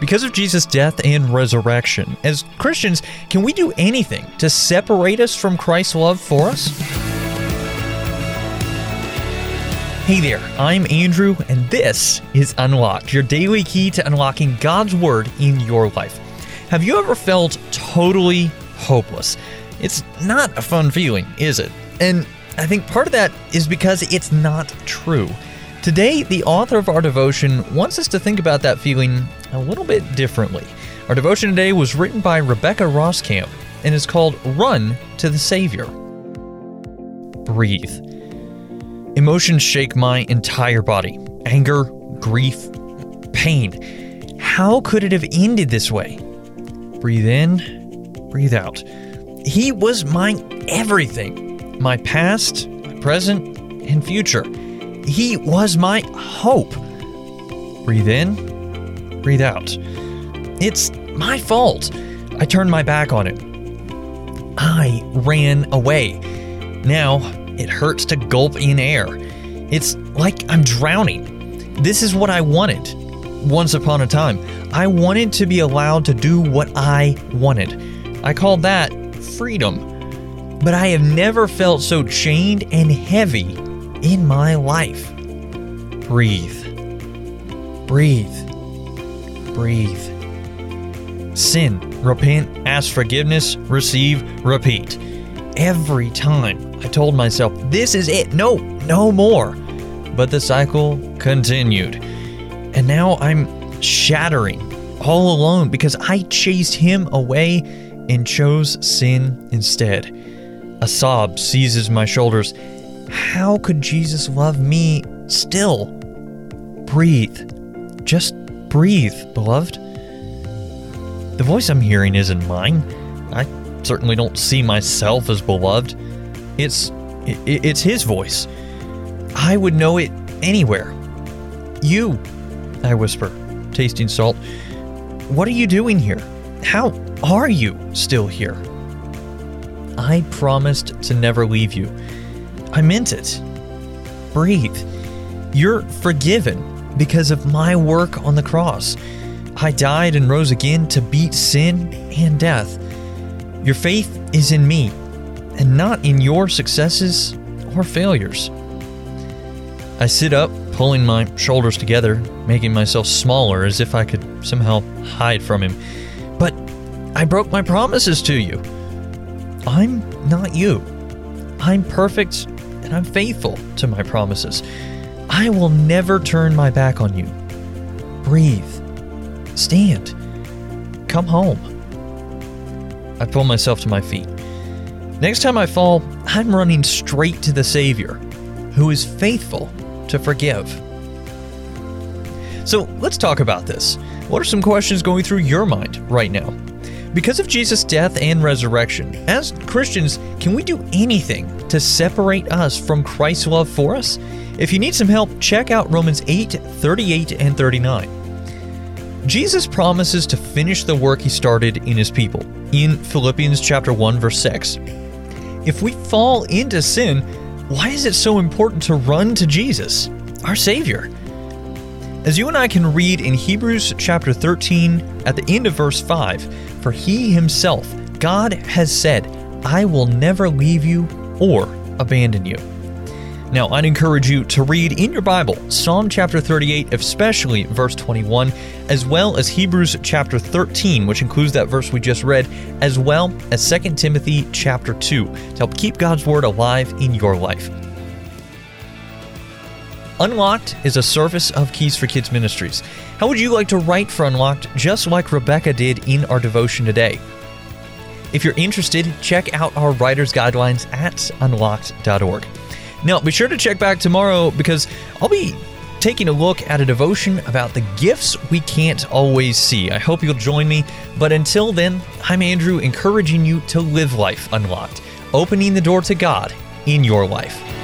Because of Jesus' death and resurrection, as Christians, can we do anything to separate us from Christ's love for us? Hey there, I'm Andrew, and this is Unlocked, your daily key to unlocking God's Word in your life. Have you ever felt totally hopeless? It's not a fun feeling, is it? And I think part of that is because it's not true. Today, the author of our devotion wants us to think about that feeling a little bit differently. Our devotion today was written by Rebecca Roskamp and is called Run to the Savior. Breathe. Emotions shake my entire body anger, grief, pain. How could it have ended this way? Breathe in, breathe out. He was my everything my past, my present, and future. He was my hope. Breathe in, breathe out. It's my fault. I turned my back on it. I ran away. Now it hurts to gulp in air. It's like I'm drowning. This is what I wanted once upon a time. I wanted to be allowed to do what I wanted. I called that freedom. But I have never felt so chained and heavy in my life. Breathe. Breathe. Breathe. Sin, repent, ask forgiveness, receive, repeat. Every time I told myself, this is it, no, no more. But the cycle continued. And now I'm shattering all alone because I chased him away and chose sin instead. A sob seizes my shoulders. How could Jesus love me still? Breathe. Just breathe, beloved. The voice I'm hearing isn't mine. I certainly don't see myself as beloved. It's it's his voice. I would know it anywhere. You, I whisper, tasting salt. What are you doing here? How are you still here? I promised to never leave you. I meant it. Breathe. You're forgiven because of my work on the cross. I died and rose again to beat sin and death. Your faith is in me and not in your successes or failures. I sit up, pulling my shoulders together, making myself smaller as if I could somehow hide from him. But I broke my promises to you. I'm not you. I'm perfect and I'm faithful to my promises. I will never turn my back on you. Breathe. Stand. Come home. I pull myself to my feet. Next time I fall, I'm running straight to the Savior, who is faithful to forgive. So let's talk about this. What are some questions going through your mind right now? Because of Jesus' death and resurrection, as Christians, can we do anything to separate us from Christ's love for us? If you need some help, check out Romans 8 38 and 39. Jesus promises to finish the work he started in his people in Philippians chapter 1 verse 6. If we fall into sin, why is it so important to run to Jesus, our savior? As you and I can read in Hebrews chapter 13 at the end of verse 5, for he himself, God has said, I will never leave you or abandon you. Now, I'd encourage you to read in your Bible Psalm chapter 38, especially verse 21, as well as Hebrews chapter 13, which includes that verse we just read, as well as 2 Timothy chapter 2, to help keep God's Word alive in your life. Unlocked is a service of Keys for Kids Ministries. How would you like to write for Unlocked just like Rebecca did in our devotion today? If you're interested, check out our writer's guidelines at unlocked.org. Now, be sure to check back tomorrow because I'll be taking a look at a devotion about the gifts we can't always see. I hope you'll join me. But until then, I'm Andrew, encouraging you to live life unlocked, opening the door to God in your life.